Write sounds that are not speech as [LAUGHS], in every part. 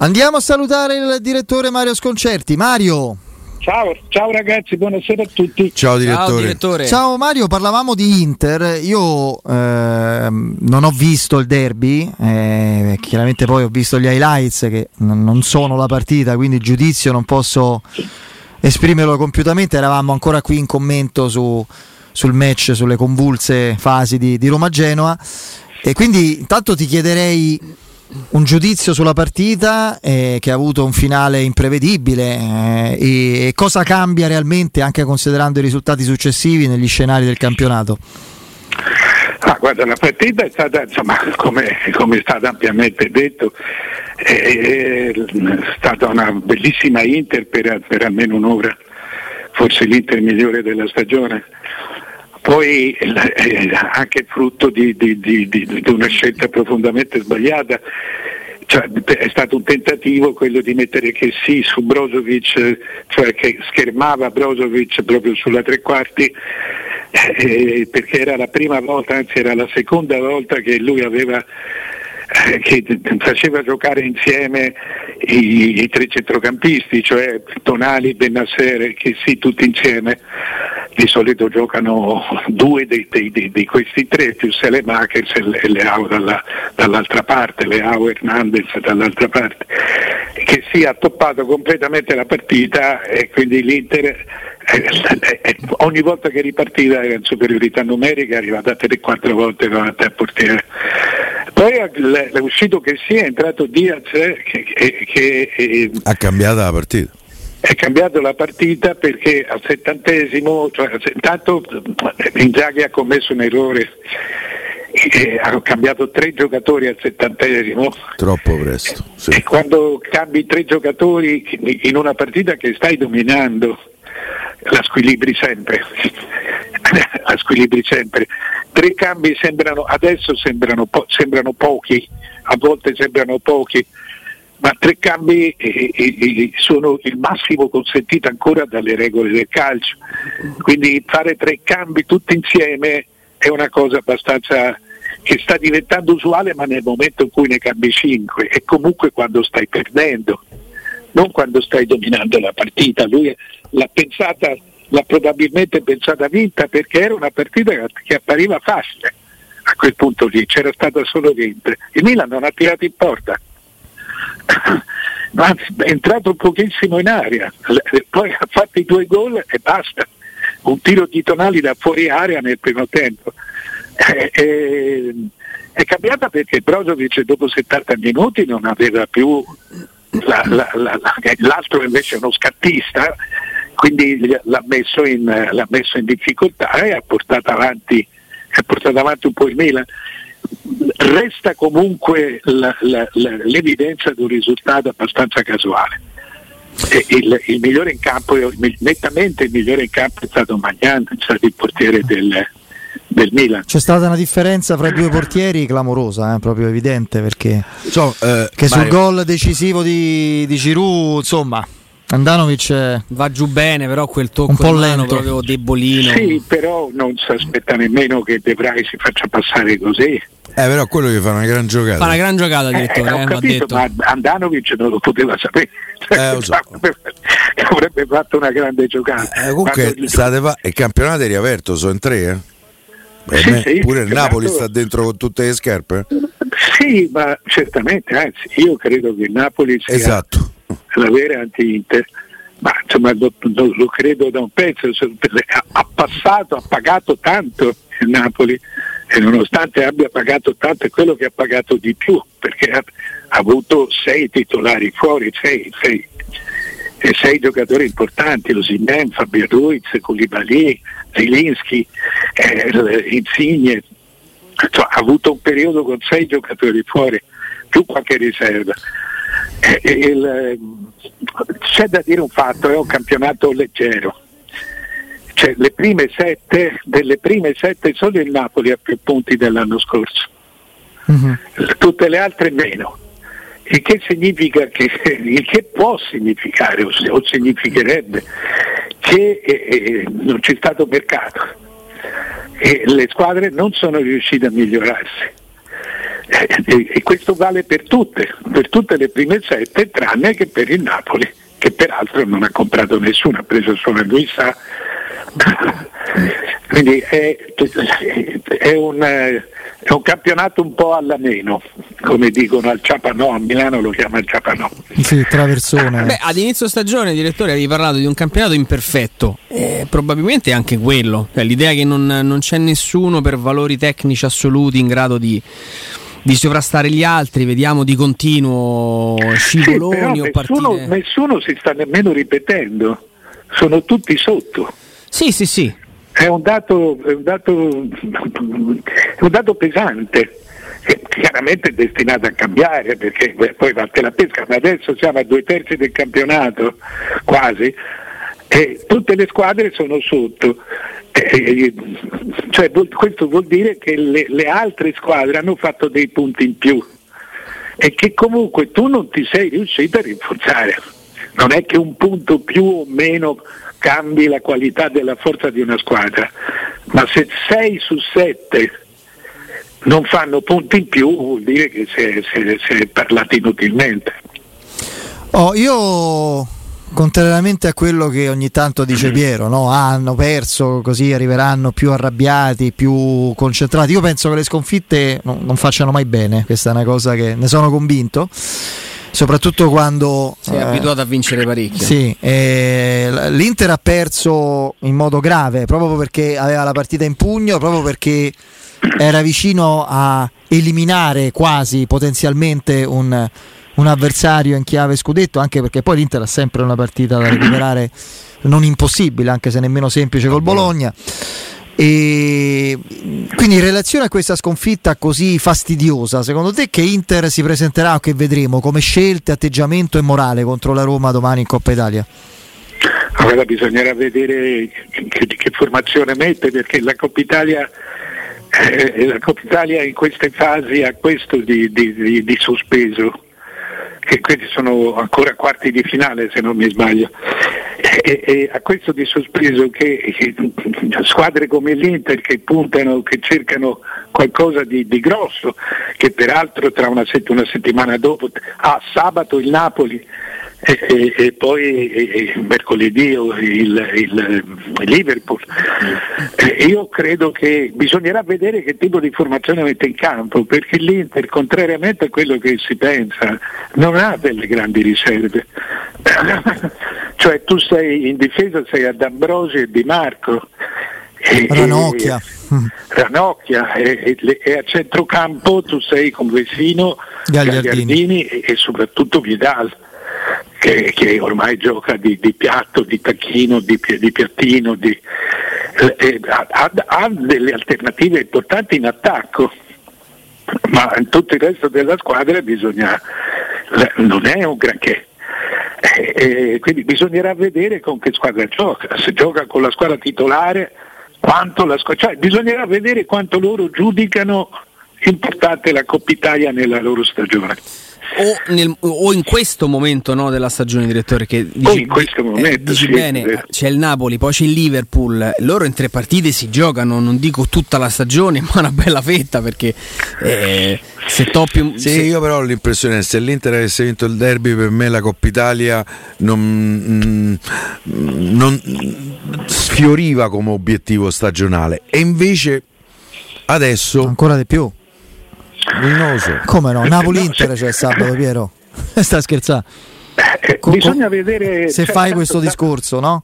Andiamo a salutare il direttore Mario Sconcerti. Mario. Ciao, ciao, ragazzi, buonasera a tutti. Ciao direttore. Ciao, direttore. Ciao Mario, parlavamo di Inter. Io eh, non ho visto il derby, eh, chiaramente poi ho visto gli highlights che n- non sono la partita, quindi il giudizio non posso esprimerlo compiutamente. Eravamo ancora qui in commento su, sul match, sulle convulse fasi di, di Roma-Genoa. E quindi intanto ti chiederei un giudizio sulla partita eh, che ha avuto un finale imprevedibile eh, e, cosa cambia realmente anche considerando i risultati successivi negli scenari del campionato? Ah, guarda, la partita è stata, insomma, come, come è stato ampiamente detto, è, è, stata una bellissima Inter per, per almeno un'ora, forse l'Inter migliore della stagione poi eh, anche frutto di, di, di, di, una scelta profondamente sbagliata. Cioè, è stato un tentativo quello di mettere che sì su Brozovic, cioè che schermava Brozovic proprio sulla tre quarti, eh, perché era la prima volta, anzi era la seconda volta che lui aveva eh, che faceva giocare insieme i, i, tre centrocampisti, cioè Tonali, Benasser, che sì, tutti insieme. Di solito giocano due di, questi tre, più Selemakers e Leao dalla, dall'altra parte, Leao Hernandez dall'altra parte, che si è toppato completamente la partita e quindi l'Inter eh, eh, ogni volta che ripartiva era in superiorità numerica, è arrivata 3-4 volte davanti al portiere. Poi è uscito che sia, è entrato Diaz eh, che, che, che eh, ha cambiato la partita. È cambiato la partita perché al settantesimo, cioè, intanto Inzaghi ha commesso un errore eh, ha cambiato tre giocatori al settantesimo. Troppo presto. Sì. E quando cambi tre giocatori in una partita che stai dominando, la squilibri sempre. [LAUGHS] la squilibri sempre. Tre cambi sembrano, adesso sembrano, po- sembrano pochi, a volte sembrano pochi, ma tre cambi eh, eh, eh, sono il massimo consentito ancora dalle regole del calcio. Quindi fare tre cambi tutti insieme è una cosa abbastanza che sta diventando usuale, ma nel momento in cui ne cambi cinque e comunque quando stai perdendo, non quando stai dominando la partita. Lui l'ha pensata l'ha probabilmente pensata vinta perché era una partita che appariva facile a quel punto lì, c'era stata solo vinta. Il Milan non ha tirato in porta, [COUGHS] è entrato pochissimo in aria, poi ha fatto i due gol e basta, un tiro di tonali da fuori area nel primo tempo. Eh, eh, è cambiata perché Brozovic dopo 70 minuti non aveva più la, la, la, l'altro invece è uno scattista quindi l'ha messo, in, l'ha messo in, difficoltà e ha portato, avanti, ha portato avanti un po' il Milan. Resta comunque l'evidenza di un risultato abbastanza casuale. Il, il, migliore in campo, nettamente il migliore in campo è stato Magnan, è stato il portiere del, del Milan. C'è stata una differenza fra i due portieri clamorosa, eh, proprio evidente perché so, eh, che sul gol decisivo di, di Giroud, insomma, Andanovic va giù bene, però quel tocco un po' lento, proprio debolino. Sì, però non si aspetta nemmeno che De Vrij si faccia passare così. Eh, però quello che fa una gran giocata. Fa una gran giocata, direttore. Eh, eh, capito, ma Andanovic non lo poteva sapere. Eh, so. [LAUGHS] Avrebbe fatto una grande giocata. Eh, comunque, state fa- il campionato è riaperto, sono in tre, eh? Sì, me, sì, pure il Napoli sta dentro con tutte le scarpe? Sì, ma certamente, anzi, io credo che il Napoli sia esatto la vera anti-Inter, ma insomma lo, lo, lo credo da un pezzo, ha passato, ha pagato tanto il Napoli e nonostante abbia pagato tanto è quello che ha pagato di più perché ha, avuto sei titolari fuori, sei, sei, e sei giocatori importanti, lo Fabio Ruiz, Koulibaly, Zilinski, eh, Insigne, cioè, ha avuto un periodo con sei giocatori fuori, più qualche riserva. Eh, il, c'è da dire un fatto, è un campionato leggero. Cioè, le prime sette, delle prime sette solo il Napoli ha più punti dell'anno scorso, uh-huh. tutte le altre meno. Il che significa che, [LAUGHS] il che può significare o, o significherebbe che eh, non c'è stato mercato e le squadre non sono riuscite a migliorarsi E, e questo vale per tutte, per tutte le prime sette, tranne che per il Napoli, che peraltro non ha comprato nessuno, ha preso solo lui sa. [LAUGHS] Quindi è, è, un, è, un, campionato un po' alla meno, come dicono al Ciapanò, a Milano lo chiama il Ciapanò. Sì, traversone. Beh, ad inizio stagione, direttore, avevi parlato di un campionato imperfetto, eh, probabilmente anche quello, cioè, l'idea che non, non c'è nessuno per valori tecnici assoluti in grado di di sovrastare gli altri, vediamo di continuo scivoloni sì, o nessuno, partite. Nessuno si sta nemmeno ripetendo, sono tutti sotto. Sì, sì, sì. È un dato, è un dato, è un dato pesante. Chiaramente destinato a cambiare perché poi vatte la pesca, ma adesso siamo a due terzi del campionato, quasi, e tutte le squadre sono sotto. Eh, cioè, questo vuol dire che le, le, altre squadre hanno fatto dei punti in più e che comunque tu non ti sei riuscito a rinforzare. Non è che un punto più o meno cambi la qualità della forza di una squadra, ma se 6 su 7 non fanno punti in più vuol dire che si è, si è, si è parlato inutilmente. Oh, io contrariamente a quello che ogni tanto dice [CLEARS THROAT] Piero, no? ah, hanno perso, così arriveranno più arrabbiati, più concentrati. Io penso che le sconfitte non, non facciano mai bene, questa è una cosa che ne sono convinto. Soprattutto quando si è eh, abituato a vincere parecchio. Sì, eh, l'Inter ha perso in modo grave proprio perché aveva la partita in pugno, proprio perché era vicino a eliminare quasi potenzialmente un, un avversario in chiave scudetto, anche perché poi l'Inter ha sempre una partita da recuperare non impossibile, anche se nemmeno semplice col Bologna. E quindi in relazione a questa sconfitta così fastidiosa, secondo te che Inter si presenterà o che vedremo come scelte, atteggiamento e morale contro la Roma domani in Coppa Italia? Allora bisognerà vedere che, che formazione mette perché la Coppa Italia, eh, la Coppa Italia in queste fasi ha questo di, di, di, di sospeso che questi sono ancora quarti di finale se non mi sbaglio. E, e a questo di sospeso che, che, squadre come l'Inter che puntano, che cercano qualcosa di, di grosso, che peraltro tra una, sett- una settimana dopo, ah, sabato il Napoli e, e, e poi e, mercoledì il, il, il Liverpool. io credo che bisognerà vedere che tipo di formazione mette in campo, perché l'Inter, contrariamente a quello che si pensa, non ha delle grandi riserve. [LAUGHS] cioè tu sei in difesa, sei ad Ambrosio e Di Marco. Ranocchia. Ranocchia e, e, e, a centrocampo tu sei con Vesino, Gagliardini, Gagliardini e soprattutto Vidal che, che ormai gioca di, di, piatto, di tacchino, di, di piattino, di, eh, ha, ha, delle alternative importanti in attacco, ma in tutto il resto della squadra bisogna, non è un granché. Eh, eh, quindi bisognerà vedere con che squadra gioca, se gioca con la squadra titolare, quanto la squadra, cioè bisognerà vedere quanto loro giudicano importante la Coppa Italia nella loro stagione o, nel, o, in questo momento no, della stagione, direttore, che dici, eh, momento, dici sì, bene, c'è il Napoli, poi c'è il Liverpool, loro in tre partite si giocano, non dico tutta la stagione, [LAUGHS] ma una bella fetta perché eh, se toppi un... Sì, se... io però ho l'impressione che se l'Inter avesse vinto il derby per me la Coppa Italia non, mm, non sfioriva come obiettivo stagionale. E invece adesso... Ancora di più Luminoso. Come no? [LAUGHS] Napoli-Inter c'è sabato, Piero. [LAUGHS] Sta scherzando. Eh, bisogna vedere se cioè, fai questo discorso, no?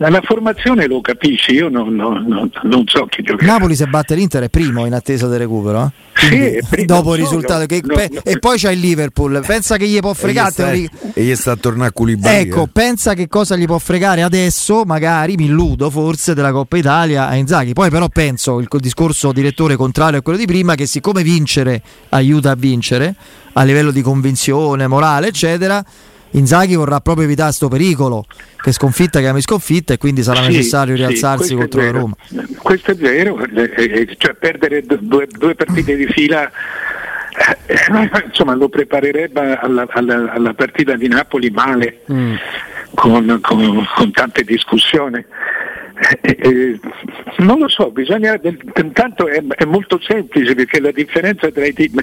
La formazione lo capisci, io non, non, non, non so chi giocherà. Napoli se batte l'Inter è primo in attesa del recupero. Eh? Sì, primo, dopo il risultato. Che, no, pe- no. E poi c'è il Liverpool. Pensa che gli può fregare. E gli sta a tornare a Culibali. Ecco, eh. pensa che cosa gli può fregare adesso, magari mi illudo forse della Coppa Italia a Inzaghi. Poi però penso il discorso direttore contrario a quello di prima, che siccome vincere aiuta a vincere a livello di convinzione, morale, eccetera Inzaghi vorrà proprio evitare questo pericolo che sconfitta chiami sconfitta e quindi sarà sì, necessario rialzarsi sì, contro la Roma. Questo è vero, eh, eh, cioè perdere due, due partite di fila eh, insomma lo preparerebbe alla, alla, alla, partita di Napoli male mm. con, con, con, tante discussioni Eh, eh, non lo so, bisogna, intanto è, è, molto semplice perché la differenza tra i team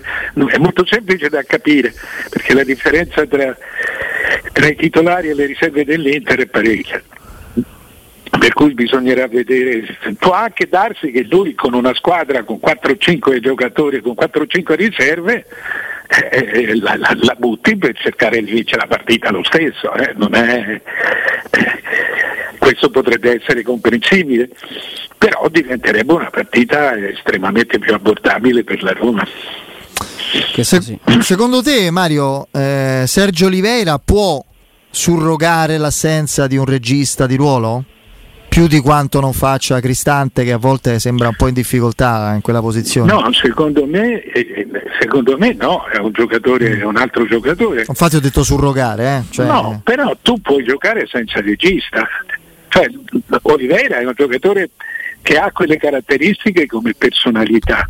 è molto semplice da capire perché la differenza tra, tra i titolari e le riserve dell'Inter è parecchia per cui bisognerà vedere, può anche darsi che lui con una squadra con 4-5 giocatori, con 4-5 riserve, eh, eh, la, la, la, butti per cercare di vincere la partita lo stesso, eh, è, eh, questo potrebbe essere comprensibile, però diventerebbe una partita estremamente più abbordabile per la Roma. Se, secondo te Mario, eh, Sergio Oliveira può surrogare l'assenza di un regista di ruolo? più di quanto non faccia Cristante che a volte sembra un po' in difficoltà in quella posizione. No, secondo me, eh, eh, secondo me no, è un giocatore, è un altro giocatore. Infatti ho detto surrogare, eh? Cioè... No, però tu puoi giocare senza regista. Cioè, Oliveira è un giocatore che ha quelle caratteristiche come personalità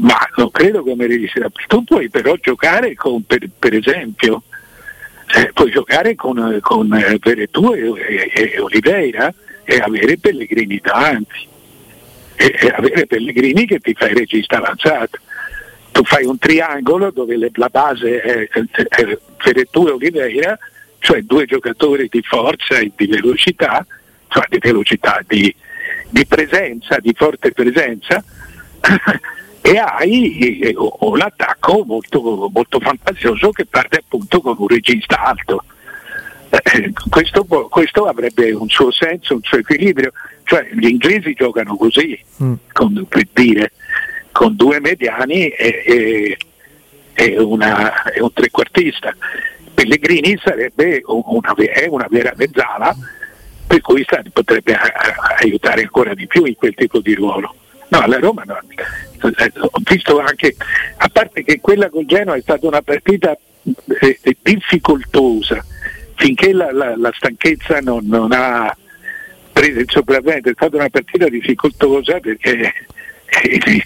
ma non credo come regista. Tu puoi però giocare con, per, per esempio, eh, puoi giocare con, con eh, Veretù e, e, e, Oliveira e avere Pellegrini davanti e, e, avere Pellegrini che ti fa il regista avanzato tu fai un triangolo dove le, la base è, è, è Veretù e Oliveira cioè due giocatori di forza e di velocità cioè di velocità, di, di presenza, di forte presenza [CLEARS THROAT] e hai un attacco molto, molto, fantasioso che parte appunto con un regista alto. Eh, questo, questo, avrebbe un suo senso, un suo equilibrio, cioè gli inglesi giocano così, mm. con, per dire, con due mediani e, e, e, una, e un trequartista. Pellegrini sarebbe una, è una vera mezzala, per cui potrebbe aiutare ancora di più in quel tipo di ruolo. No, la Roma no. Eh, ho visto anche, a parte che quella con Genoa è stata una partita eh, eh, difficoltosa, finché la, la, la stanchezza non, non, ha preso il sopravvento, è stata una partita difficoltosa perché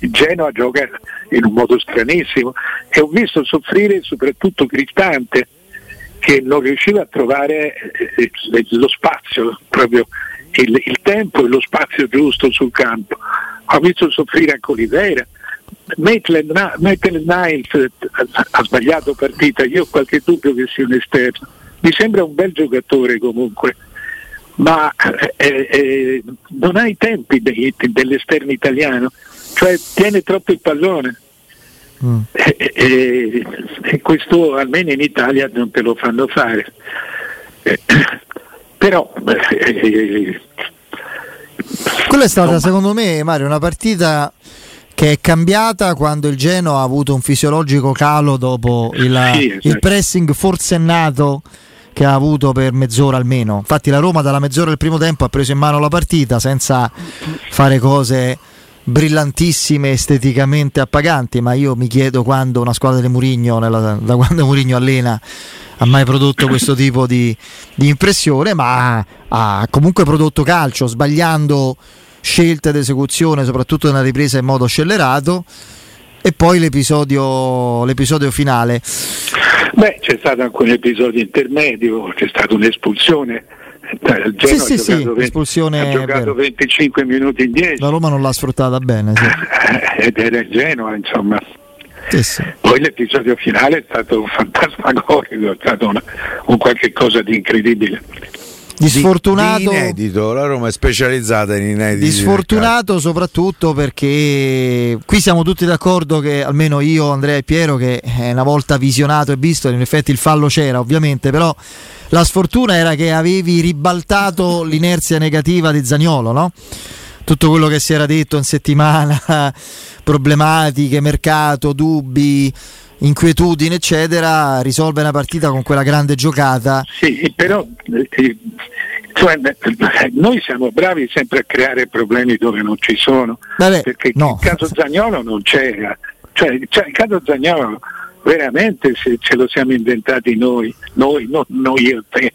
Genoa gioca in un modo stranissimo. E ho visto soffrire soprattutto Cristante che non riusciva a trovare lo spazio, proprio il, il tempo e lo spazio giusto sul campo ha visto soffrire anche Oliveira. Maitland Niles eh, ha sbagliato partita, io ho qualche dubbio che sia un esterno. Mi sembra un bel giocatore comunque, ma eh, eh, non ha i tempi dei, dell'esterno italiano, cioè tiene troppo il pallone. Mm. E, e, e, questo almeno in Italia non te lo fanno fare. Eh, [CLEARS THROAT] però eh, quella è stata secondo me Mario una partita che è cambiata quando il Genoa ha avuto un fisiologico calo dopo il, sì, esatto. il pressing forsennato che ha avuto per mezz'ora almeno. Infatti la Roma dalla mezz'ora del primo tempo ha preso in mano la partita senza fare cose brillantissime esteticamente appaganti, ma io mi chiedo quando una squadra di Murigno, da quando Murigno allena ha mai prodotto questo tipo di, di impressione, ma ha comunque prodotto calcio, sbagliando scelte d'esecuzione, soprattutto nella ripresa in modo scellerato. E poi l'episodio, l'episodio finale. Beh, c'è stato anche un episodio intermedio, c'è stata un'espulsione il Genoa sì, sì, sì, 20, ha giocato 25 minuti in 10. La Roma non l'ha sfruttata bene. Sì. [LAUGHS] Ed era il Genoa, insomma. Sì, sì. Poi l'episodio finale è stato un fantasmagorico, è stato una, un qualche cosa di incredibile. Di sfortunato, di, di inedito, la Roma è specializzata in inediti. Di sfortunato soprattutto perché qui siamo tutti d'accordo che almeno io, Andrea e Piero, che una volta visionato e visto, in effetti il fallo c'era ovviamente, però la sfortuna era che avevi ribaltato l'inerzia negativa di Zagnolo, no? Tutto quello che si era detto in settimana, [LAUGHS] problematiche, mercato, dubbi, inquietudini, eccetera, risolve una partita con quella grande giocata. Sì, però eh, cioè, noi siamo bravi sempre a creare problemi dove non ci sono, Vabbè, perché no. il caso Zagnolo non c'era. Cioè, cioè, il caso Zagnolo veramente se ce lo siamo inventati noi, noi, non noi e te.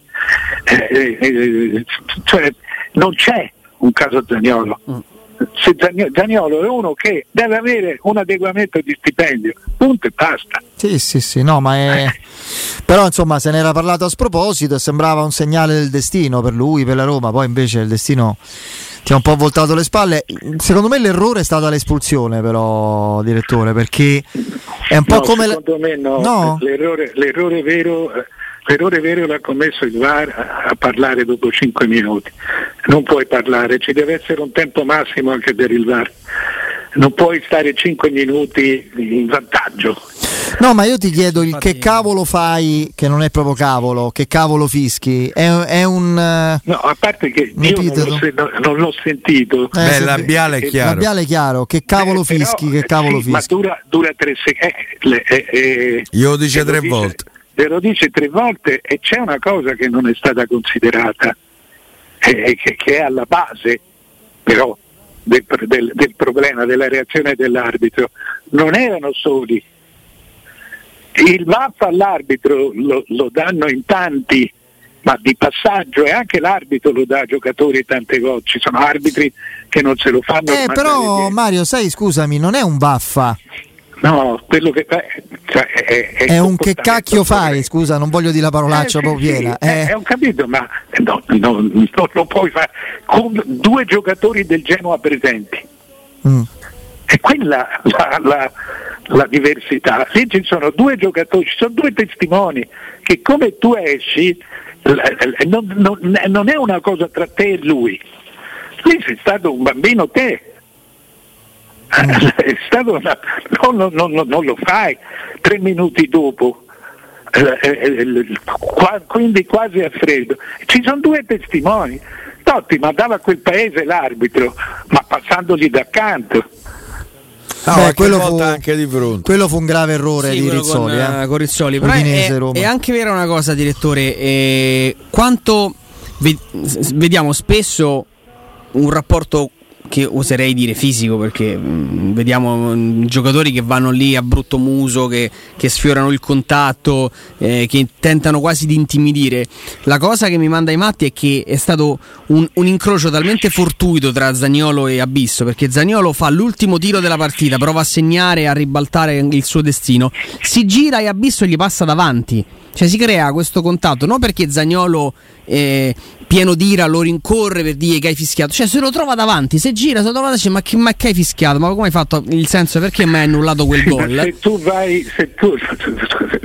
Eh, eh, eh, cioè, non c'è un caso Zagnolo. Mm. se Zagnolo è uno che deve avere un adeguamento di stipendio, punto e basta. Sì, sì, sì, no, ma è... [LAUGHS] però insomma se ne era parlato a sproposito e sembrava un segnale del destino per lui, per la Roma, poi invece il destino ti ha un po' voltato le spalle. Secondo me l'errore è stata l'espulsione, però, direttore, perché è un po' no, come. Secondo me no, no? L'errore, l'errore, vero. L'errore vero l'ha commesso il VAR a, a parlare dopo 5 minuti. Non puoi parlare, ci deve essere un tempo massimo anche per il VAR. Non puoi stare 5 minuti in vantaggio. No, ma io ti chiedo il che cavolo fai, che non è proprio cavolo, che cavolo fischi? È, è un. No, a parte che io non l'ho, non l'ho, sentito. Eh, Beh, labiale è chiaro. Labiale è chiaro, che cavolo eh, fischi, però, che cavolo sì, fischi. Ma dura, dura tre secondi. Eh, eh, io lo dice tre volte. Te lo dice tre volte e c'è una cosa che non è stata considerata, che, che è alla base, però. Del, del, del problema della reazione dell'arbitro non erano soli il VAF all'arbitro lo, lo danno in tanti, ma di passaggio e anche l'arbitro lo dà a giocatori tante volte. Ci sono arbitri che non se lo fanno. Eh, però Mario, sai, scusami, non è un baffa. No, quello che eh, cioè, è, è, è un che cacchio fai, scusa, non voglio dire la parolaccia eh, proprio sì, piena. Sì, eh. È un capito, ma no, no, no, lo puoi fare con due giocatori del Genoa presenti. Mm. E quella la, la, la diversità. Lì ci sono due giocatori, ci sono due testimoni che come tu esci non, non, non è una cosa tra te e lui. Lì sei stato un bambino te. Una, non, non, non, lo fai tre minuti dopo, eh, eh, eh, quindi quasi a freddo. Ci sono due testimoni. Totti mandava a quel paese l'arbitro, ma passandogli d'accanto. No, Beh, quello, fu, anche di fronte. quello fu un grave errore sì, di Rizzoli. Con, eh. con Rizzoli. Però è, è, anche vera una cosa, direttore. Eh, quanto vediamo spesso un rapporto che oserei dire fisico perché mh, mm, vediamo mh, mm, giocatori che vanno lì a brutto muso, che, che sfiorano il contatto, eh, che tentano quasi di intimidire. La cosa che mi manda ai matti è che è stato un, un incrocio talmente fortuito tra Zagnolo e Abisso perché Zagnolo fa l'ultimo tiro della partita, prova a segnare, a ribaltare il suo destino, si gira e Abisso gli passa davanti. Cioè si crea questo contatto non perché Zagnolo eh, pieno d'ira lo rincorre per dire che hai fischiato, cioè se lo trova davanti, se gira, se lo trova davanti, ma che, ma che hai fischiato? Ma come hai fatto il senso perché mi hai annullato quel gol? [LAUGHS] se tu vai, se tu,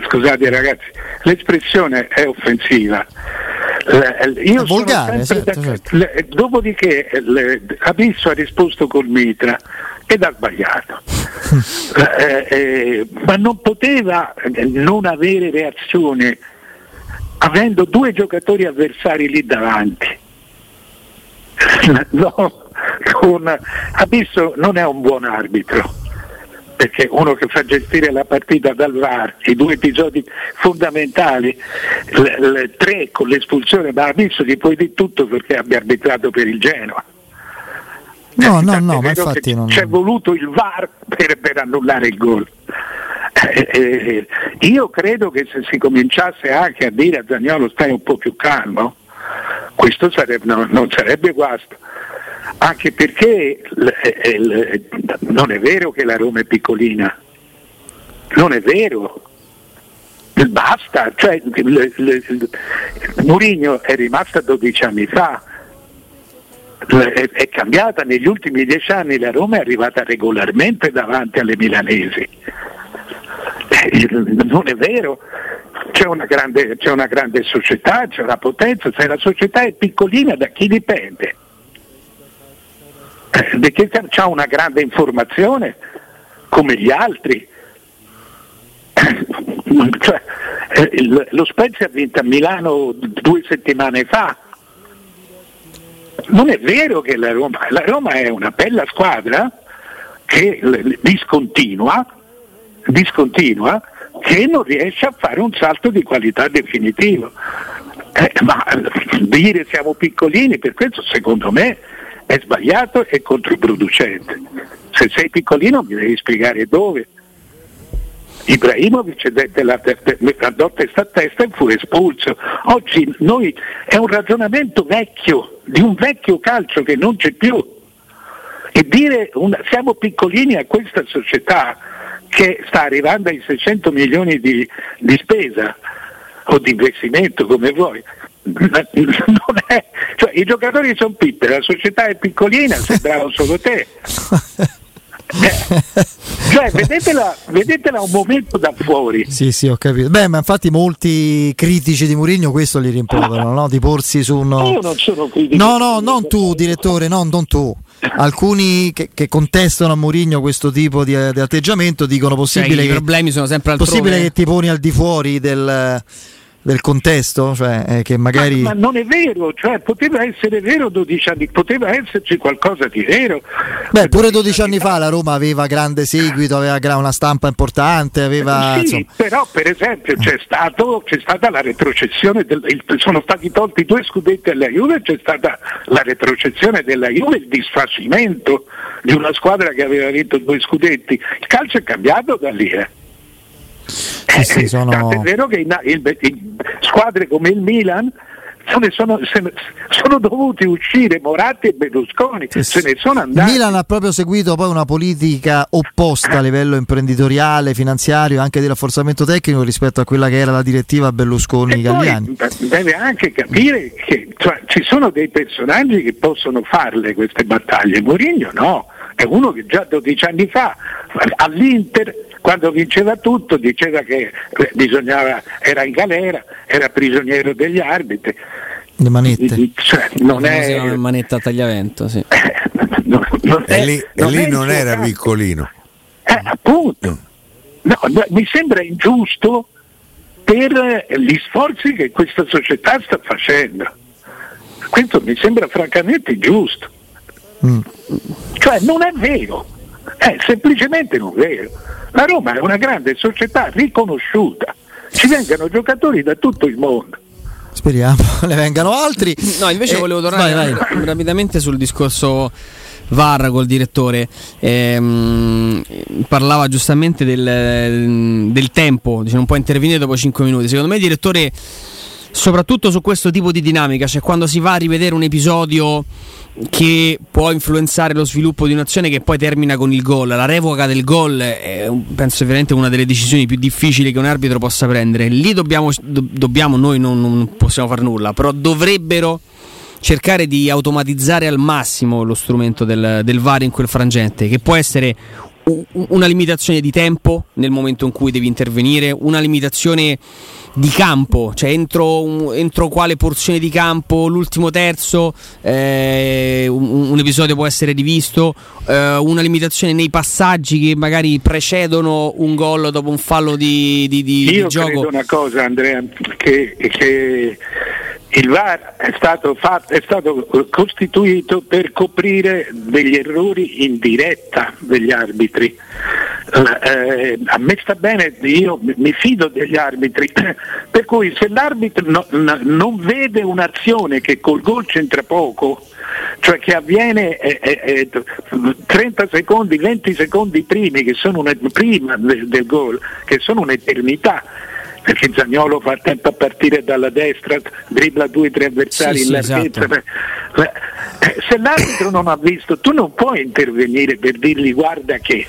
scusate ragazzi, l'espressione è offensiva. Io è volgare, certo, certo. dopodiché Abisso ha risposto col mitra ed ha sbagliato. [LAUGHS] eh, eh, ma non poteva non avere reazione avendo due giocatori avversari lì davanti. [LAUGHS] no, con, Abisso non è un buon arbitro perché uno che fa gestire la partita dal VAR, i due episodi fondamentali, le, le tre con l'espulsione da Abisso gli puoi di tutto perché abbia arbitrato per il Genoa. No, eh, no, no, ma infatti non... C'è voluto il VAR per, per annullare il gol. Eh, eh, io credo che se si cominciasse anche a dire a Zagnolo stai un po' più calmo, questo sarebbe, no, non sarebbe guasto. Anche perché l, eh, l, non è vero che la Roma è piccolina, non è vero. Basta, cioè, Mourinho è rimasta 12 anni fa, è, è cambiata negli ultimi dieci anni, la Roma è arrivata regolarmente davanti alle milanesi non è vero, c'è una, grande, c'è una grande società, c'è una potenza, se la società è piccolina da chi dipende? Perché eh, c'è una grande informazione come gli altri. [COUGHS] Cioè, eh, lo Spezia ha vinto a Milano due settimane fa. Non è vero che la Roma, la Roma è una bella squadra che discontinua, discontinua che non riesce a fare un salto di qualità definitivo. Eh, ma dire siamo piccolini, per questo secondo me è sbagliato e controproducente. Se sei piccolino mi devi spiegare dove. Ibrahimovic andò testa a testa e fu espulso. Oggi noi è un ragionamento vecchio, di un vecchio calcio che non c'è più e dire una, siamo piccolini a questa società che sta arrivando ai 600 milioni di, di spesa o di investimento come vuoi. [LAUGHS] È, cioè, I giocatori sono piccoli, la società è piccolina, sembrava solo te. Eh, cioè, vedetela, vedetela, un momento da fuori. Sì, sì, ho capito. Beh, ma infatti molti critici di Mourinho questo li rimproverano, no? Di porsi su un... Io non sono critico. No, no, non tu, direttore, no, non tu. Alcuni che, che, contestano a Mourinho questo tipo di, di atteggiamento dicono possibile, cioè, che, i problemi sono sempre altrove. possibile che ti poni al di fuori del del contesto? Cioè, eh, che magari... ma, ma, non è vero, cioè, poteva essere vero 12 anni, poteva esserci qualcosa di vero. Beh, pure 12 anni fa la Roma aveva grande seguito, aveva una stampa importante, aveva... Sì, insomma... però per esempio c'è, stato, c'è stata la retrocessione, del, il, sono stati tolti due scudetti alla Juve, c'è stata la retrocessione della Juve, il disfacimento di una squadra che aveva vinto due scudetti. Il calcio è cambiato da lì. Eh. Sì, sì, sono... È vero che in, in, in squadre come il Milan sono, sono, dovuti uscire Moratti e Berlusconi, sì, se ne sono andati. Milan ha proprio seguito poi una politica opposta a livello imprenditoriale, finanziario, anche di rafforzamento tecnico rispetto a quella che era la direttiva Berlusconi-Galliani. Deve anche capire che cioè, ci sono dei personaggi che possono farle queste battaglie, Mourinho no, è uno che già 12 anni fa all'Inter quando vinceva tutto diceva che bisognava, era in galera, era prigioniero degli arbitri. Le manette. Cioè, non è... Una manetta a tagliavento, sì. [LAUGHS] non, non e lì, non, lì non era piccolino. Eh, appunto. No, mi sembra ingiusto per gli sforzi che questa società sta facendo. Questo mi sembra francamente giusto. Mm. Cioè non è vero, è semplicemente non vero. La Roma è una grande società riconosciuta, ci vengono giocatori da tutto il mondo. Speriamo [LAUGHS] ne vengano altri. No, invece eh, volevo tornare vai, vai. [COUGHS] rapidamente sul discorso VAR col direttore. Ehm, parlava giustamente del, del tempo, dice, non può intervenire dopo 5 minuti. Secondo me il direttore, soprattutto su questo tipo di dinamica, cioè quando si va a rivedere un episodio che può influenzare lo sviluppo di un'azione che poi termina con il gol. La revoca del gol è penso veramente una delle decisioni più difficili che un arbitro possa prendere. Lì dobbiamo, do, dobbiamo noi non, non possiamo fare nulla, però dovrebbero cercare di automatizzare al massimo lo strumento del, del VAR in quel frangente, che può essere una limitazione di tempo nel momento in cui devi intervenire, una limitazione di campo, cioè entro, entro quale porzione di campo, l'ultimo terzo, eh, un, un, episodio può essere rivisto, eh, una limitazione nei passaggi che magari precedono un gol dopo un fallo di, di, di, Io di gioco. Io credo una cosa Andrea, che, che il VAR è stato, fatto, è stato, costituito per coprire degli errori in diretta degli arbitri. Eh, a me sta bene, io mi fido degli arbitri, [COUGHS] per cui se l'arbitro no, no, non vede un'azione che col gol c'entra poco, cioè che avviene eh, eh, 30 eh, secondi, 20 secondi primi, che sono una, prima del, del gol, che sono un'eternità, perché Zagnolo fa tempo a partire dalla destra, dribbla due o tre avversari sì, in sì, larghezza. Esatto. Eh, se l'arbitro non ha visto, tu non puoi intervenire per dirgli guarda che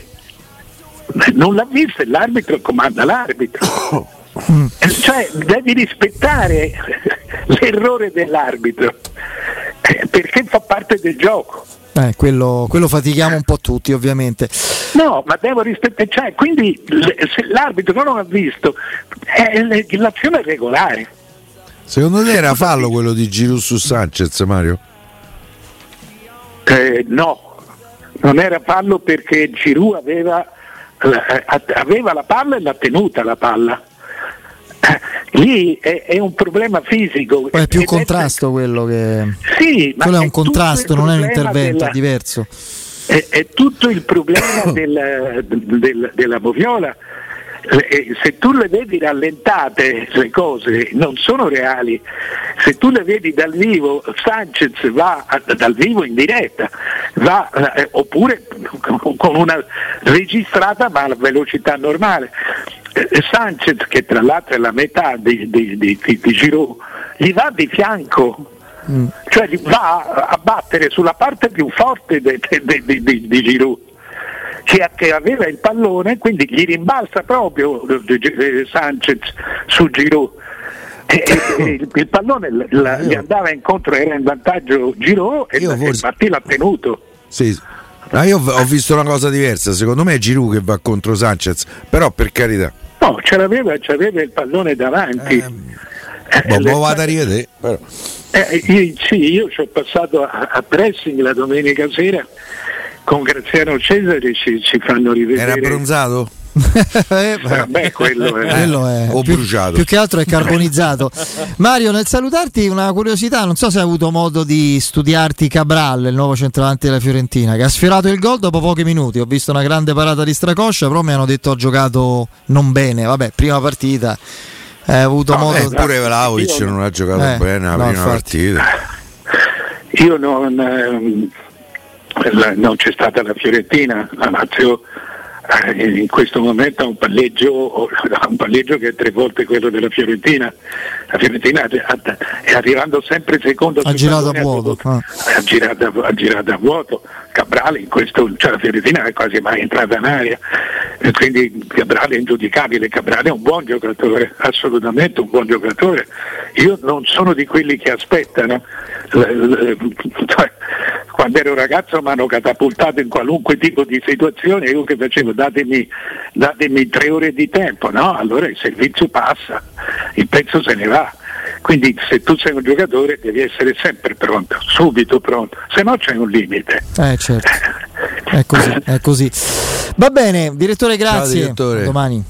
non l'ha visto e l'arbitro comanda l'arbitro. [COUGHS] Eh, cioè devi rispettare [LAUGHS] l'errore dell'arbitro eh, perché fa parte del gioco. Eh, quello, quello, fatichiamo un po' tutti, ovviamente. No, ma devo rispettare, cioè, quindi se l'arbitro non ha visto, eh, l'azione è regolare. Secondo te era fallo quello di Giroud su Sanchez, Mario? Eh, no, non era fallo perché Giroud aveva, eh, aveva la palla e l'ha tenuta la palla lì è, è, un problema fisico. Poi è più contrasto è... quello che. Sì, ma quello è un contrasto, non è un intervento, della... è diverso. È, tutto il problema [COUGHS] del, del, della moviola. Eh, se tu le vedi rallentate le cose non sono reali, se tu le vedi dal vivo, Sanchez va dal vivo in diretta, va, eh, oppure con una registrata ma a velocità normale. Eh, Sanchez, che tra l'altro è la metà di, di, di, di Giroud, gli va di fianco mm. cioè va a battere sulla parte più forte di Giroud che, che, aveva il pallone, quindi gli rimbalza proprio Sanchez su Giroud. E, e, il, pallone la, gli andava incontro, era in vantaggio Giroud e, forse... Matti l'ha tenuto. Sì. Ma io ho visto una cosa diversa, secondo me è Giroud che va contro Sanchez, però per carità. No, ce l'aveva, ce l'aveva il pallone davanti. Eh, eh, boh, vado a rivedere. Eh, io, sì, io ci ho passato a, a pressing la domenica sera con Graziano Cesare ci, ci fanno rivedere. Era abbronzato? Eh, Vabbè, quello è, quello è o più, bruciato. Più che altro è carbonizzato. Mario, nel salutarti una curiosità, non so se hai avuto modo di studiarti Cabral, il nuovo centravanti della Fiorentina, che ha sfiorato il gol dopo pochi minuti. Ho visto una grande parata di stracoscia, però mi hanno detto ha giocato non bene. Vabbè, prima partita. Hai avuto no, modo eh, pure Vlaovic non ha giocato eh, bene la no, prima infatti. partita. Io non ehm, non c'è stata la Fiorentina, la Lazio in questo momento ha un palleggio, un palleggio che è tre volte quello della Fiorentina. La Fiorentina è arrivando sempre secondo ha girato a vuoto. Ah. Ha, girato, ha girato a vuoto. Cabrale in questo, cioè la Fiorentina è quasi mai entrata in aria. E quindi Cabrale è ingiudicabile, Cabrale è un buon giocatore, assolutamente un buon giocatore. Io non sono di quelli che aspettano. Cioè, quando ero ragazzo mi hanno catapultato in qualunque tipo di situazione, io che facevo datemi, datemi tre ore di tempo, no? Allora il servizio passa, il pezzo se ne va. Quindi se tu sei un giocatore devi essere sempre pronto, subito pronto, se no c'è un limite. Eh certo. [LAUGHS] È così, è così. Va bene, direttore, grazie. Ciao, direttore. Domani.